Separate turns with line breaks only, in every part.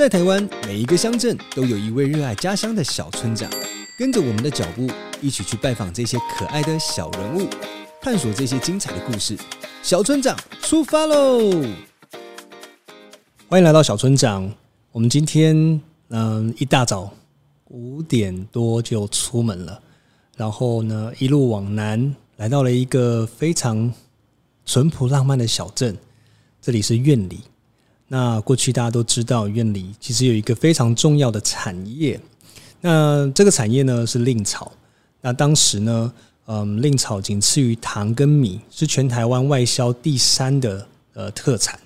在台湾，每一个乡镇都有一位热爱家乡的小村长。跟着我们的脚步，一起去拜访这些可爱的小人物，探索这些精彩的故事。小村长出发喽！欢迎来到小村长。我们今天嗯、一大早五点多就出门了，然后呢一路往南，来到了一个非常淳朴浪漫的小镇。这里是苑里。那过去大家都知道，苑里其实有一个非常重要的产业。那这个产业呢是蔺草。那当时呢，嗯，蔺草仅次于糖跟米，是全台湾外销第三的呃特产。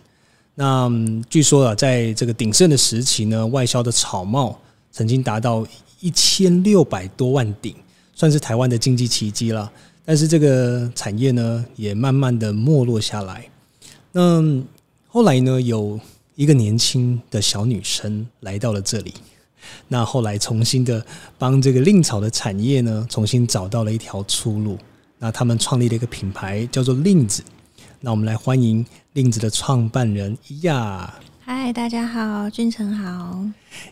那据说啊，在这个鼎盛的时期呢，外销的草帽曾经达到一千六百多万顶，算是台湾的经济奇迹了。但是这个产业呢，也慢慢的没落下来。那后来呢，有一个年轻的小女生来到了这里，那后来重新的帮这个令草的产业呢，重新找到了一条出路。那他们创立了一个品牌，叫做令子。那我们来欢迎令子的创办人伊亚。
嗨，大家好，君成好。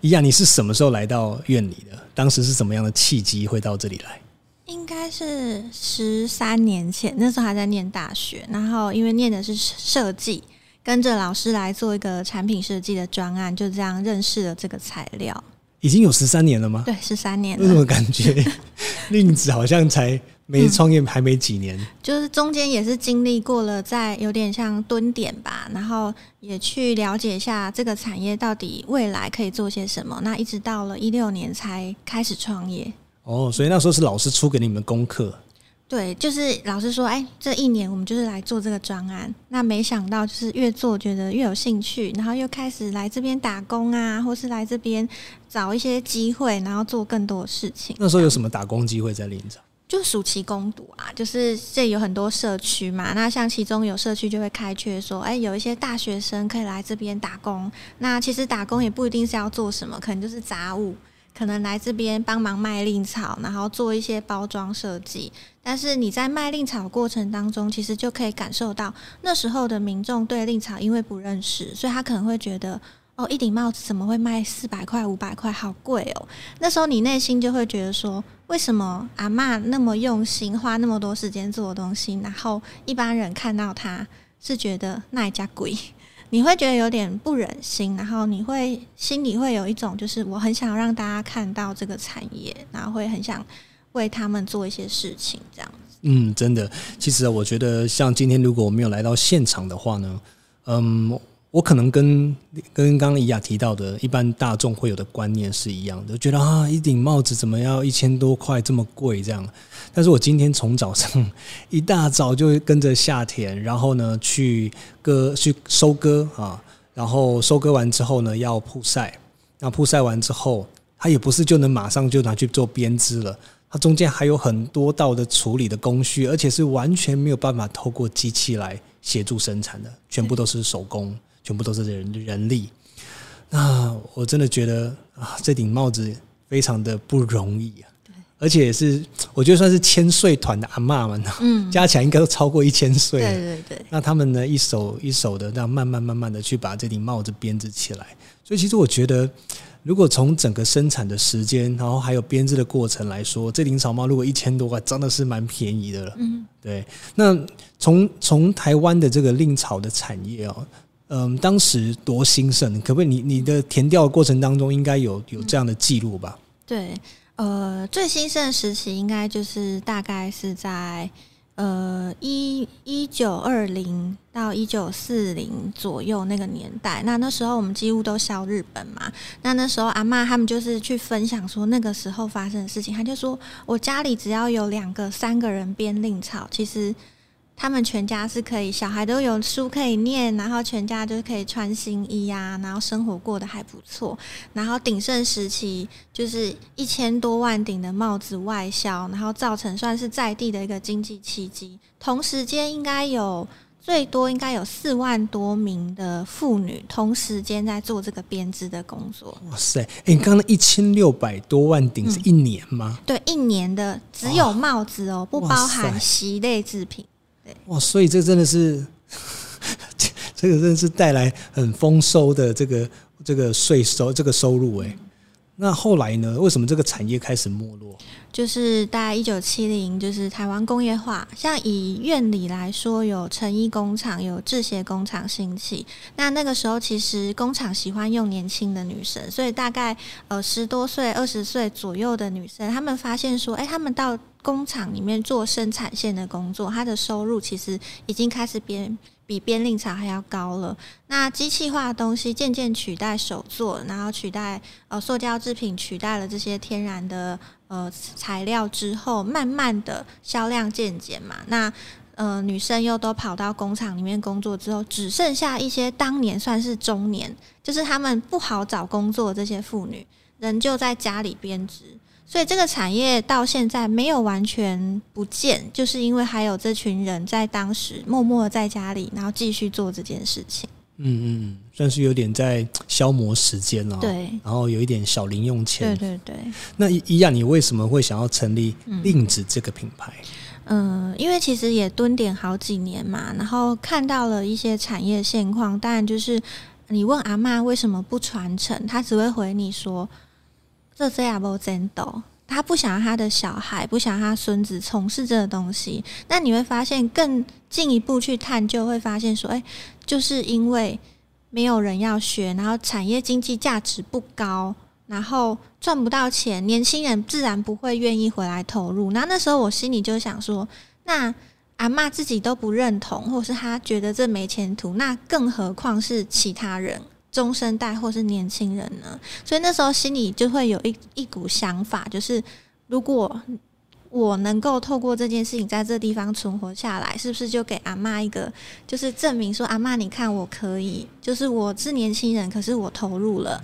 伊亚，你是什么时候来到院里的？当时是什么样的契机会到这里来？
应该是十三年前，那时候还在念大学，然后因为念的是设计。跟着老师来做一个产品设计的专案，就这样认识了这个材料。
已经有十三年了吗？
对，十三年了。
为什么感觉 令子好像才没创业还没几年？嗯、
就是中间也是经历过了，在有点像蹲点吧，然后也去了解一下这个产业到底未来可以做些什么。那一直到了一六年才开始创业。
哦，所以那时候是老师出给你们功课。
对，就是老师说，哎，这一年我们就是来做这个专案。那没想到，就是越做觉得越有兴趣，然后又开始来这边打工啊，或是来这边找一些机会，然后做更多的事情。
那时候有什么打工机会在蔺草？
就暑期工读啊，就是这有很多社区嘛。那像其中有社区就会开缺说，哎，有一些大学生可以来这边打工。那其实打工也不一定是要做什么，可能就是杂物。可能来这边帮忙卖令草，然后做一些包装设计。但是你在卖令草过程当中，其实就可以感受到那时候的民众对令草因为不认识，所以他可能会觉得哦，一顶帽子怎么会卖四百块、五百块，好贵哦。那时候你内心就会觉得说，为什么阿嬷那么用心，花那么多时间做的东西，然后一般人看到他是觉得那一家贵。你会觉得有点不忍心，然后你会心里会有一种，就是我很想让大家看到这个产业，然后会很想为他们做一些事情，这样子。
嗯，真的，其实我觉得像今天如果我没有来到现场的话呢，嗯。我可能跟跟刚刚怡雅提到的，一般大众会有的观念是一样的，觉得啊，一顶帽子怎么要一千多块这么贵这样？但是我今天从早上一大早就跟着下田，然后呢去割去收割啊，然后收割完之后呢要曝晒，那曝晒完之后，它也不是就能马上就拿去做编织了，它中间还有很多道的处理的工序，而且是完全没有办法透过机器来协助生产的，全部都是手工。全部都是人人力，那我真的觉得啊，这顶帽子非常的不容易啊，而且也是我觉得算是千岁团的阿嬷们，嗯，加起来应该都超过一千岁了，对对对。那他们呢，一手一手的这样慢慢慢慢的去把这顶帽子编织起来，所以其实我觉得，如果从整个生产的时间，然后还有编织的过程来说，这顶草帽如果一千多块，真的是蛮便宜的了，嗯，对。那从从台湾的这个令草的产业哦。嗯，当时多兴盛，可不可以你？你你的填调过程当中，应该有有这样的记录吧？
对，呃，最兴盛的时期应该就是大概是在呃一一九二零到一九四零左右那个年代。那那时候我们几乎都笑日本嘛。那那时候阿嬷他们就是去分享说那个时候发生的事情。他就说我家里只要有两个、三个人编令草，其实。他们全家是可以，小孩都有书可以念，然后全家就可以穿新衣呀、啊，然后生活过得还不错。然后鼎盛时期就是一千多万顶的帽子外销，然后造成算是在地的一个经济奇迹。同时间应该有最多应该有四万多名的妇女同时间在做这个编织的工作。
哇塞！哎、欸，你刚刚一千六百多万顶是一年吗？
嗯、对，一年的只有帽子哦，不包含席类制品。
哇，所以这真的是，这个真的是带来很丰收的这个这个税收这个收入哎、那后来呢？为什么这个产业开始没落？
就是大概一九七零，就是台湾工业化。像以院里来说，有成衣工厂，有制鞋工厂兴起。那那个时候，其实工厂喜欢用年轻的女生，所以大概呃十多岁、二十岁左右的女生，她们发现说，哎，她们到工厂里面做生产线的工作，她的收入其实已经开始变。比编令茶还要高了。那机器化的东西渐渐取代手作，然后取代呃塑胶制品，取代了这些天然的呃材料之后，慢慢的销量渐减嘛。那呃女生又都跑到工厂里面工作之后，只剩下一些当年算是中年，就是他们不好找工作这些妇女，仍旧在家里编织。所以这个产业到现在没有完全不见，就是因为还有这群人在当时默默的在家里，然后继续做这件事情。
嗯嗯，算是有点在消磨时间了。
对，
然后有一点小零用钱。
对对对。
那宜亚，你为什么会想要成立令子这个品牌？
嗯，呃，因为其实也蹲点好几年嘛，然后看到了一些产业现况。当然，就是你问阿嬷为什么不传承，她只会回你说。这这也无真道，他不想要他的小孩，不想让他孙子从事这个东西。那你会发现，更进一步去探究，会发现说，哎，就是因为没有人要学，然后产业经济价值不高，然后赚不到钱，年轻人自然不会愿意回来投入。那那时候我心里就想说，那阿嬷自己都不认同，或是他觉得这没前途，那更何况是其他人？中生代或是年轻人呢？所以那时候心里就会有一一股想法，就是如果我能够透过这件事情在这地方存活下来，是不是就给阿嬷一个就是证明说，阿嬷你看我可以，就是我是年轻人，可是我投入了，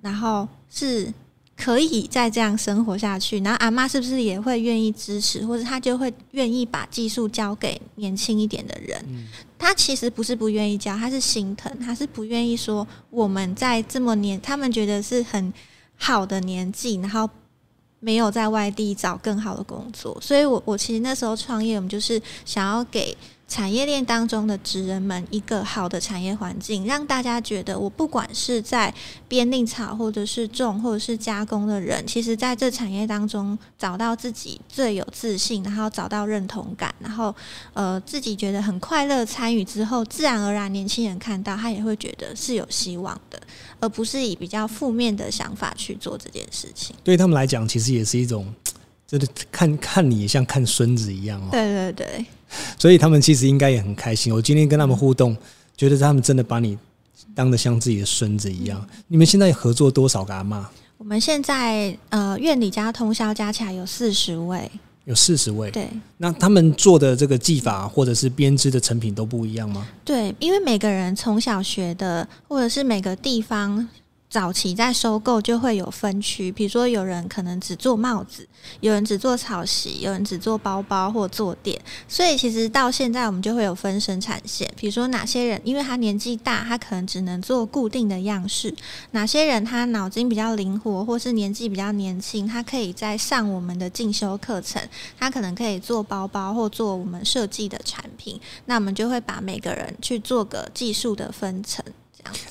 然后是。可以再这样生活下去，然后阿妈是不是也会愿意支持，或者他就会愿意把技术交给年轻一点的人？嗯。他其实不是不愿意教，他是心疼，他是不愿意说我们在这么年，他们觉得是很好的年纪，然后没有在外地找更好的工作。所以我我其实那时候创业，我们就是想要给。产业链当中的职人们，一个好的产业环境，让大家觉得我不管是在编令草，或者是种，或者是加工的人，其实在这产业当中找到自己最有自信，然后找到认同感，然后呃自己觉得很快乐参与之后，自然而然年轻人看到他也会觉得是有希望的，而不是以比较负面的想法去做这件事情。
对他们来讲，其实也是一种。就是看看你像看孙子一样哦。
对对对，
所以他们其实应该也很开心。我今天跟他们互动，觉得他们真的把你当得像自己的孙子一样。你们现在合作多少个阿妈？
我们现在呃院里加通宵加起来有四十位，
有四十位。
对，
那他们做的这个技法或者是编织的成品都不一样吗？
对，因为每个人从小学的，或者是每个地方。早期在收购就会有分区，比如说有人可能只做帽子，有人只做草席，有人只做包包或坐垫，所以其实到现在我们就会有分生产线。比如说哪些人，因为他年纪大，他可能只能做固定的样式；哪些人他脑筋比较灵活，或是年纪比较年轻，他可以在上我们的进修课程，他可能可以做包包或做我们设计的产品。那我们就会把每个人去做个技术的分层。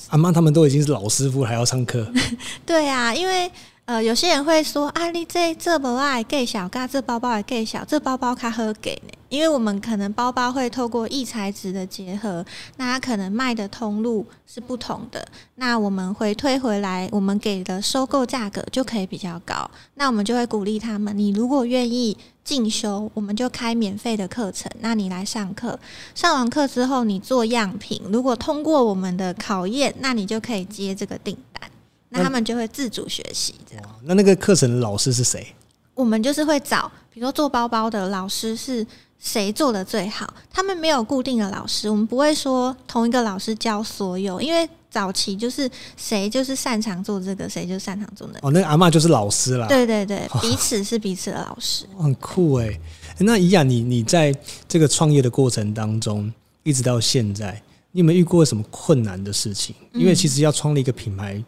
阿妈他们都已经是老师傅，还要上课。
对啊，因为呃，有些人会说啊，你这这包爱给小，嘎这包包也给小，这包包他喝给呢。因为我们可能包包会透过异材质的结合，那它可能卖的通路是不同的。那我们回推回来，我们给的收购价格就可以比较高。那我们就会鼓励他们，你如果愿意进修，我们就开免费的课程。那你来上课，上完课之后你做样品，如果通过我们的考验，那你就可以接这个订单。那他们就会自主学习。这样，
那那个课程的老师是谁？
我们就是会找，比如说做包包的老师是。谁做的最好？他们没有固定的老师，我们不会说同一个老师教所有，因为早期就是谁就是擅长做这个，谁就擅长做那个。
哦，那个阿嬷就是老师啦。
对对对，彼此是彼此的老师。
哦，很酷哎！那怡雅，你你在这个创业的过程当中，一直到现在，你有没有遇过什么困难的事情？因为其实要创立一个品牌，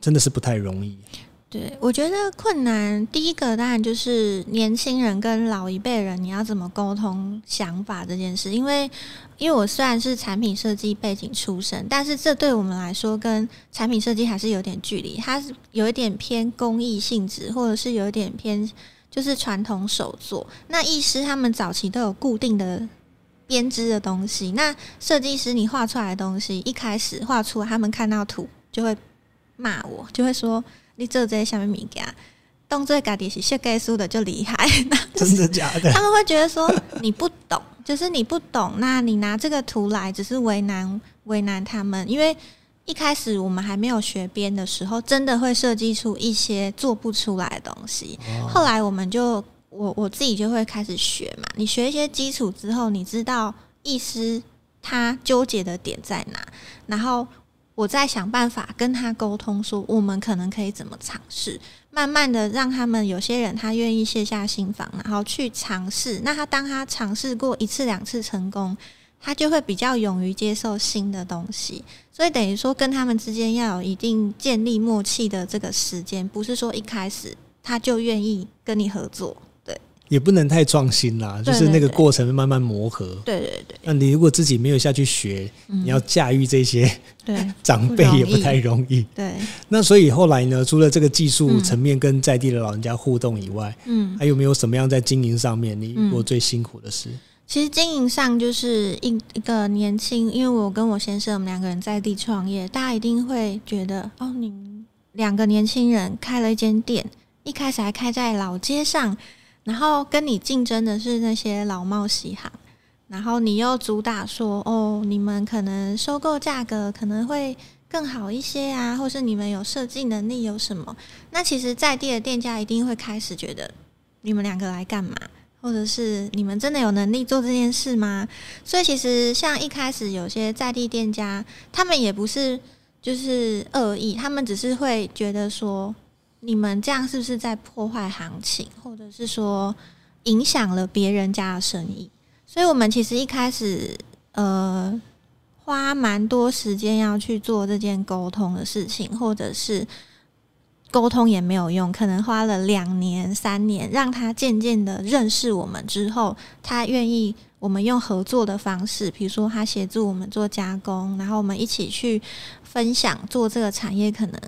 真的是不太容易。
对，我觉得困难第一个当然就是年轻人跟老一辈人，你要怎么沟通想法这件事。因为，因为我虽然是产品设计背景出身，但是这对我们来说跟产品设计还是有点距离。它是有一点偏工艺性质，或者是有一点偏就是传统手作。那艺师他们早期都有固定的编织的东西，那设计师你画出来的东西，一开始画出来，他们看到图就会骂我，就会说。你做这些下面物件，动作家己是设计师的就厉害，
真的假的？
他们会觉得说你不懂，就是你不懂，那你拿这个图来只是为难为难他们，因为一开始我们还没有学编的时候，真的会设计出一些做不出来的东西。哦、后来我们就我我自己就会开始学嘛，你学一些基础之后，你知道意思他纠结的点在哪，然后。我在想办法跟他沟通，说我们可能可以怎么尝试，慢慢的让他们有些人他愿意卸下心防，然后去尝试。那他当他尝试过一次两次成功，他就会比较勇于接受新的东西。所以等于说跟他们之间要有一定建立默契的这个时间，不是说一开始他就愿意跟你合作。
也不能太创新啦，就是那个过程慢慢磨合。
对对对。
那你如果自己没有下去学，嗯、你要驾驭这些
对
长辈也不太容易。
对。
那所以后来呢，除了这个技术层面跟在地的老人家互动以外，嗯，还有没有什么样在经营上面你遇过最辛苦的事？
其实经营上就是一一个年轻，因为我跟我先生我们两个人在地创业，大家一定会觉得哦，你两个年轻人开了一间店，一开始还开在老街上。然后跟你竞争的是那些老贸西行，然后你又主打说哦，你们可能收购价格可能会更好一些啊，或是你们有设计能力有什么？那其实在地的店家一定会开始觉得你们两个来干嘛？或者是你们真的有能力做这件事吗？所以其实像一开始有些在地店家，他们也不是就是恶意，他们只是会觉得说。你们这样是不是在破坏行情，或者是说影响了别人家的生意？所以我们其实一开始呃花蛮多时间要去做这件沟通的事情，或者是沟通也没有用，可能花了两年三年，让他渐渐的认识我们之后，他愿意我们用合作的方式，比如说他协助我们做加工，然后我们一起去分享做这个产业可能。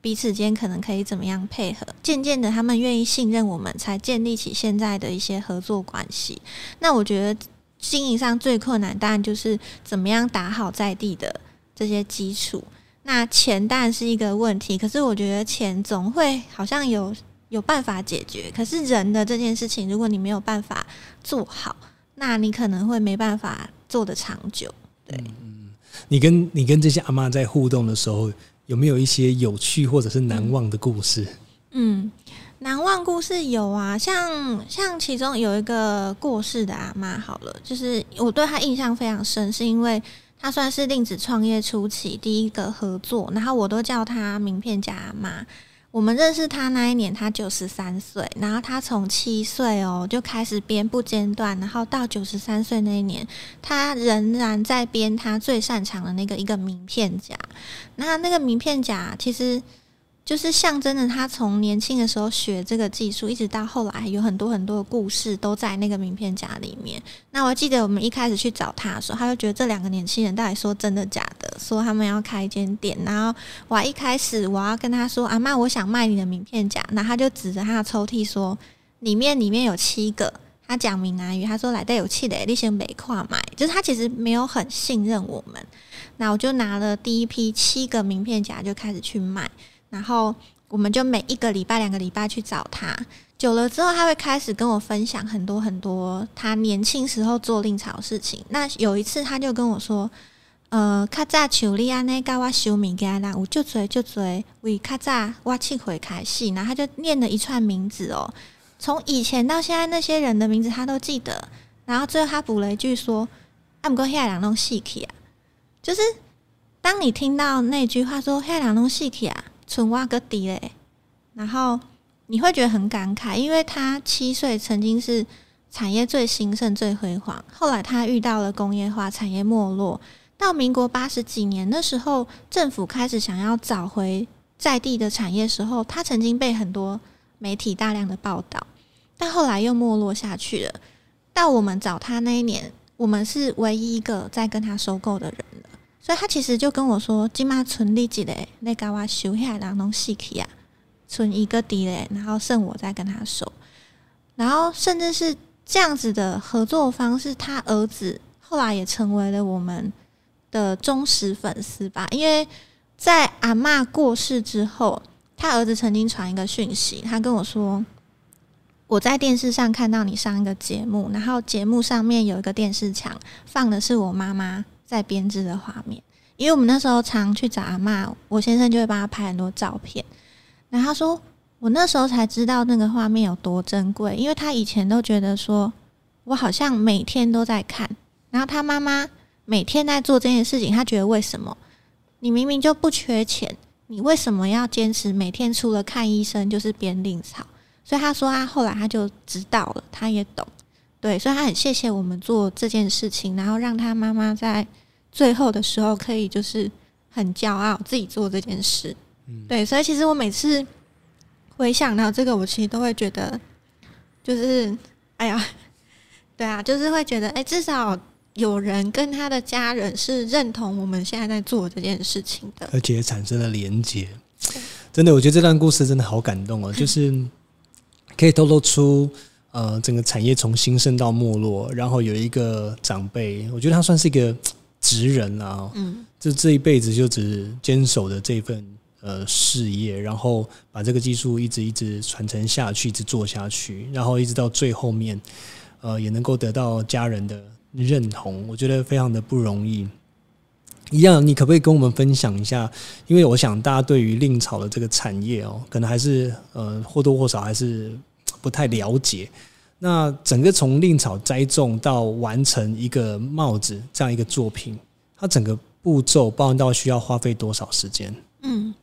彼此间可能可以怎么样配合？渐渐的，他们愿意信任我们，才建立起现在的一些合作关系。那我觉得经营上最困难，当然就是怎么样打好在地的这些基础。那钱当然是一个问题，可是我觉得钱总会好像有有办法解决。可是人的这件事情，如果你没有办法做好，那你可能会没办法做得长久。对，
嗯，你跟你跟这些阿妈在互动的时候。有没有一些有趣或者是难忘的故事？
嗯，难忘故事有啊，像像其中有一个过世的阿妈，好了，就是我对她印象非常深，是因为她算是令子创业初期第一个合作，然后我都叫她名片夹阿妈。我们认识他那一年，他九十三岁，然后他从七岁哦就开始编不间断，然后到九十三岁那一年，他仍然在编他最擅长的那个一个名片夹。那那个名片夹其实。就是象征着他从年轻的时候学这个技术，一直到后来有很多很多的故事都在那个名片夹里面。那我记得我们一开始去找他的时候，他就觉得这两个年轻人到底说真的假的，说他们要开一间店。然后我一开始我要跟他说：“阿妈，我想卖你的名片夹。”那他就指着他的抽屉说：“里面里面有七个。”他讲闽南语，他说：“来带有气的，你先别跨买。”就是他其实没有很信任我们。那我就拿了第一批七个名片夹就开始去卖。然后我们就每一个礼拜、两个礼拜去找他，久了之后，他会开始跟我分享很多很多他年轻时候做令草的事情。那有一次，他就跟我说：“呃，卡扎丘利亚那个我修米给他，我就追就追，为卡扎我去回开戏。”然后他就念了一串名字哦，从以前到现在那些人的名字他都记得。然后最后他补了一句说：“啊，不过现在两弄细气啊，就是当你听到那句话说现在两弄细气啊。”存挖个底嘞，然后你会觉得很感慨，因为他七岁曾经是产业最兴盛、最辉煌，后来他遇到了工业化，产业没落。到民国八十几年的时候，政府开始想要找回在地的产业时候，他曾经被很多媒体大量的报道，但后来又没落下去了。到我们找他那一年，我们是唯一一个在跟他收购的人了，所以他其实就跟我说：“今嘛存利几嘞，那个我收下来弄细起啊，存一个底嘞，然后剩我再跟他收。”然后甚至是这样子的合作方式，他儿子后来也成为了我们的忠实粉丝吧。因为在阿嬷过世之后，他儿子曾经传一个讯息，他跟我说：“我在电视上看到你上一个节目，然后节目上面有一个电视墙，放的是我妈妈在编织的画面。因为我们那时候常去找阿嬷，我先生就会帮他拍很多照片。然后他说。”我那时候才知道那个画面有多珍贵，因为他以前都觉得说，我好像每天都在看，然后他妈妈每天在做这件事情，他觉得为什么？你明明就不缺钱，你为什么要坚持每天除了看医生就是编令草？所以他说他后来他就知道了，他也懂，对，所以他很谢谢我们做这件事情，然后让他妈妈在最后的时候可以就是很骄傲自己做这件事，嗯对，所以其实我每次。回想到这个，我其实都会觉得，就是，哎呀，对啊，就是会觉得，哎，至少有人跟他的家人是认同我们现在在做这件事情的，
而且产生了连结。真的，我觉得这段故事真的好感动哦，就是可以透露出，呃，整个产业从兴盛到没落，然后有一个长辈，我觉得他算是一个职人啊，嗯，就这一辈子就只坚守的这份。呃，事业，然后把这个技术一直一直传承下去，一直做下去，然后一直到最后面，呃，也能够得到家人的认同，我觉得非常的不容易。一样，你可不可以跟我们分享一下？因为我想大家对于令草的这个产业哦，可能还是呃或多或少还是不太了解。那整个从令草栽种到完成一个帽子这样一个作品，它整个步骤包含到需要花费多少时间？
嗯，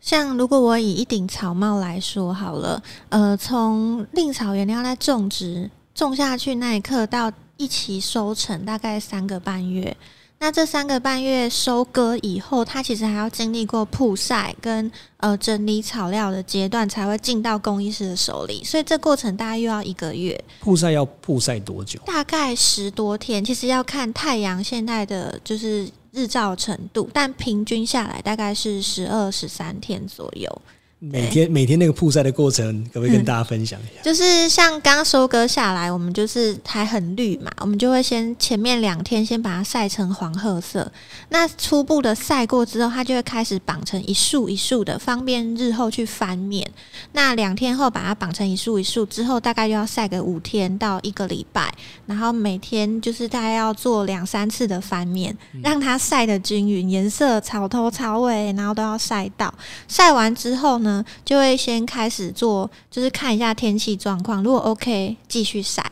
像如果我以一顶草帽来说好了，呃，从令草原料在种植种下去那一刻到一起收成，大概三个半月。那这三个半月收割以后，它其实还要经历过曝晒跟呃整理草料的阶段，才会进到工艺师的手里。所以这过程大概又要一个月。
曝晒要曝晒多久？
大概十多天。其实要看太阳现在的就是。日照程度，但平均下来大概是十二十三天左右。
每天每天那个曝晒的过程，可不可以跟大家分享一下？
嗯、就是像刚收割下来，我们就是还很绿嘛，我们就会先前面两天先把它晒成黄褐色。那初步的晒过之后，它就会开始绑成一束一束的，方便日后去翻面。那两天后把它绑成一束一束之后，大概就要晒个五天到一个礼拜，然后每天就是大概要做两三次的翻面，让它晒得均匀，颜色草头草尾，然后都要晒到。晒完之后呢，就会先开始做，就是看一下天气状况，如果 OK 继续晒，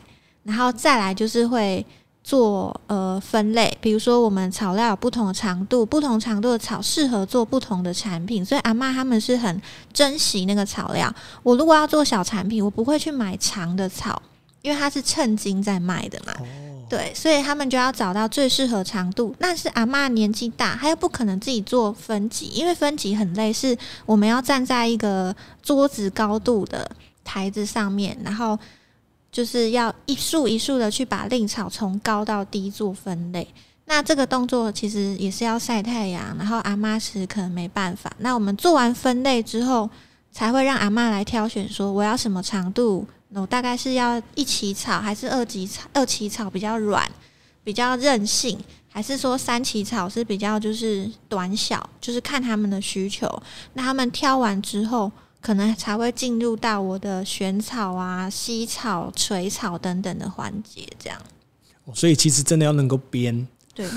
然后再来就是会做呃分类，比如说我们草料有不同的长度，不同长度的草适合做不同的产品，所以阿嬷他们是很珍惜那个草料。我如果要做小产品，我不会去买长的草，因为它是称斤在卖的嘛。对，所以他们就要找到最适合长度。但是阿嬷年纪大，她又不可能自己做分级，因为分级很累，是我们要站在一个桌子高度的台子上面，然后就是要一束一束的去把令草从高到低做分类。那这个动作其实也是要晒太阳，然后阿嬷是可能没办法。那我们做完分类之后，才会让阿嬷来挑选，说我要什么长度。我大概是要一起草，还是二级草？二级草比较软，比较韧性，还是说三级草是比较就是短小？就是看他们的需求。那他们挑完之后，可能才会进入到我的选草啊、吸草、垂草等等的环节，这样。
所以其实真的要能够编，
对。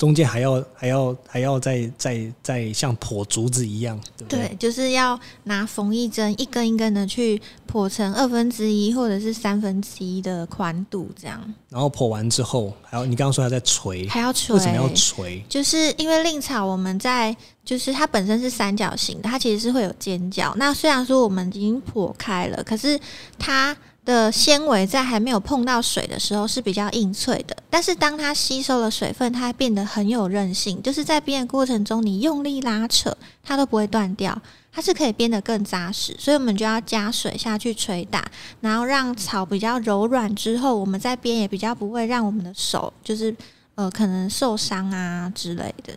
中间还要还要还要再再再像剖竹子一样，对不对？
对，就是要拿缝衣针一根一根的去剖成二分之一或者是三分之一的宽度，这样。
然后剖完之后，还要你刚刚说还在锤，
还要锤？
为什么要锤？
就是因为令草我们在就是它本身是三角形的，它其实是会有尖角。那虽然说我们已经剖开了，可是它的纤维在还没有碰到水的时候是比较硬脆的，但是当它吸收了水分，它变得很有韧性，就是在编的过程中，你用力拉扯，它都不会断掉，它是可以编得更扎实。所以我们就要加水下去捶打，然后让草比较柔软之后，我们再编也比较不会让我们的手就是呃可能受伤啊之类的。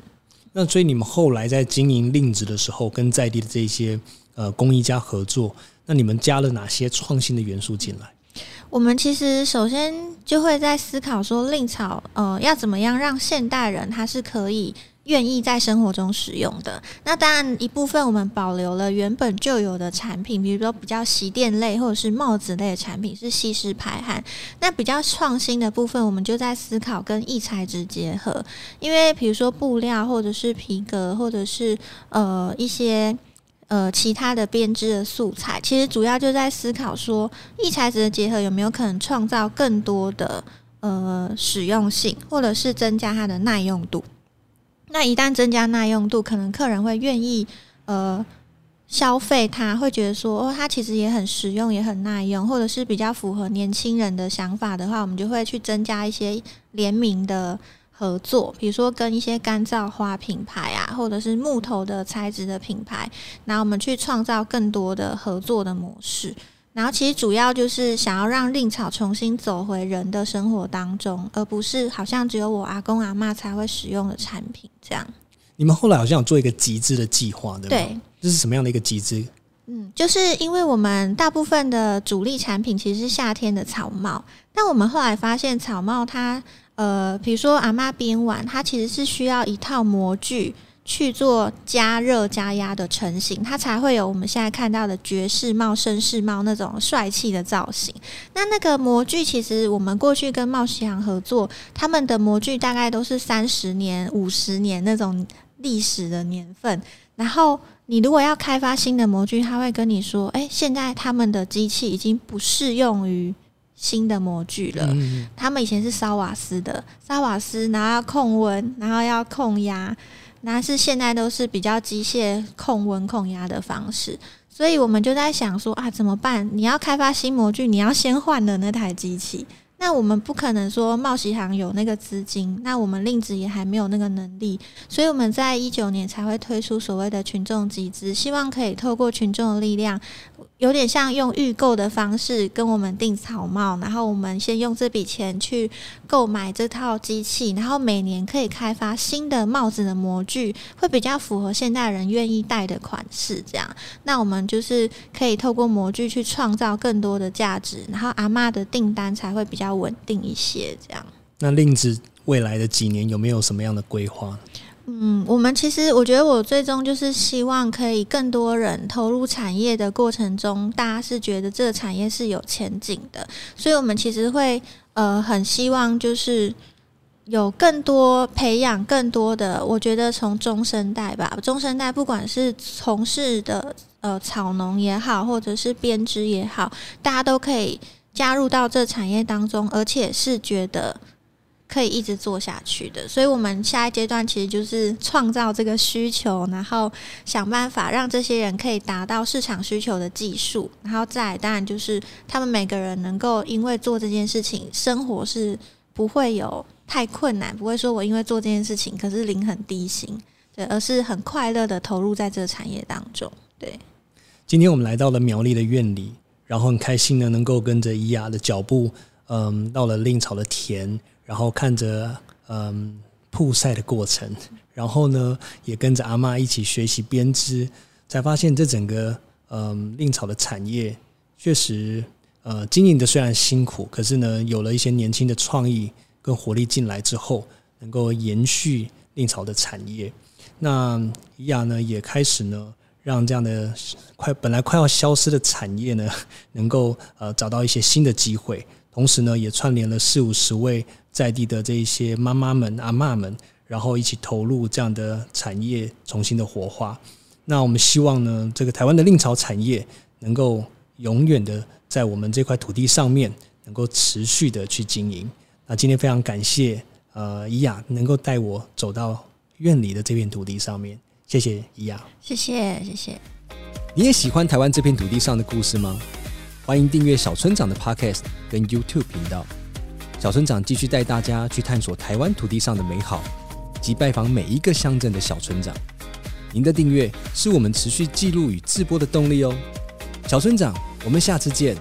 那所以你们后来在经营令子的时候，跟在地的这些呃工艺家合作。那你们加了哪些创新的元素进来？
我们其实首先就会在思考说，令草呃要怎么样让现代人他是可以愿意在生活中使用的。那当然一部分我们保留了原本就有的产品，比如说比较席垫类或者是帽子类的产品是吸湿排汗。那比较创新的部分，我们就在思考跟异材质结合，因为比如说布料或者是皮革或者是呃一些。呃，其他的编织的素材，其实主要就在思考说，异材质的结合有没有可能创造更多的呃实用性，或者是增加它的耐用度。那一旦增加耐用度，可能客人会愿意呃消费它，会觉得说哦，它其实也很实用，也很耐用，或者是比较符合年轻人的想法的话，我们就会去增加一些联名的。合作，比如说跟一些干燥花品牌啊，或者是木头的材质的品牌，然后我们去创造更多的合作的模式。然后其实主要就是想要让令草重新走回人的生活当中，而不是好像只有我阿公阿妈才会使用的产品这样。
你们后来好像有做一个集资的计划，对吗？
对，
这是什么样的一个集资？
嗯，就是因为我们大部分的主力产品其实是夏天的草帽，但我们后来发现草帽它。呃，比如说阿嬷编完，它其实是需要一套模具去做加热加压的成型，它才会有我们现在看到的爵士帽、绅士帽那种帅气的造型。那那个模具，其实我们过去跟茂锡行合作，他们的模具大概都是三十年、五十年那种历史的年份。然后你如果要开发新的模具，他会跟你说：“哎，现在他们的机器已经不适用于。”新的模具了，嗯、他们以前是烧瓦斯的，烧瓦斯，然后要控温，然后要控压，那是现在都是比较机械控温控压的方式，所以我们就在想说啊，怎么办？你要开发新模具，你要先换的那台机器。那我们不可能说茂喜行有那个资金，那我们令子也还没有那个能力，所以我们在一九年才会推出所谓的群众集资，希望可以透过群众的力量，有点像用预购的方式跟我们订草帽，然后我们先用这笔钱去购买这套机器，然后每年可以开发新的帽子的模具，会比较符合现代人愿意戴的款式。这样，那我们就是可以透过模具去创造更多的价值，然后阿嬷的订单才会比较稳定一些，这样。
那令子未来的几年有没有什么样的规划？
嗯，我们其实我觉得我最终就是希望可以更多人投入产业的过程中，大家是觉得这个产业是有前景的，所以我们其实会呃很希望就是有更多培养更多的，我觉得从中生代吧，中生代不管是从事的呃草农也好，或者是编织也好，大家都可以。加入到这产业当中，而且是觉得可以一直做下去的，所以我们下一阶段其实就是创造这个需求，然后想办法让这些人可以达到市场需求的技术，然后再当然就是他们每个人能够因为做这件事情，生活是不会有太困难，不会说我因为做这件事情可是领很低薪，对，而是很快乐的投入在这个产业当中。对，
今天我们来到了苗栗的院里。然后很开心呢，能够跟着伊雅的脚步，嗯，到了令草的田，然后看着嗯曝晒的过程，然后呢，也跟着阿嬷一起学习编织，才发现这整个嗯令草的产业确实呃经营的虽然辛苦，可是呢，有了一些年轻的创意跟活力进来之后，能够延续令草的产业。那伊雅呢，也开始呢。让这样的快本来快要消失的产业呢，能够呃找到一些新的机会，同时呢，也串联了四五十位在地的这一些妈妈们、阿妈们，然后一起投入这样的产业重新的活化。那我们希望呢，这个台湾的令草产业能够永远的在我们这块土地上面能够持续的去经营。那今天非常感谢呃伊雅能够带我走到院里的这片土地上面。谢谢伊雅，
谢谢谢谢。
你也喜欢台湾这片土地上的故事吗？欢迎订阅小村长的 Podcast 跟 YouTube 频道。小村长继续带大家去探索台湾土地上的美好，及拜访每一个乡镇的小村长。您的订阅是我们持续记录与制播的动力哦。小村长，我们下次见。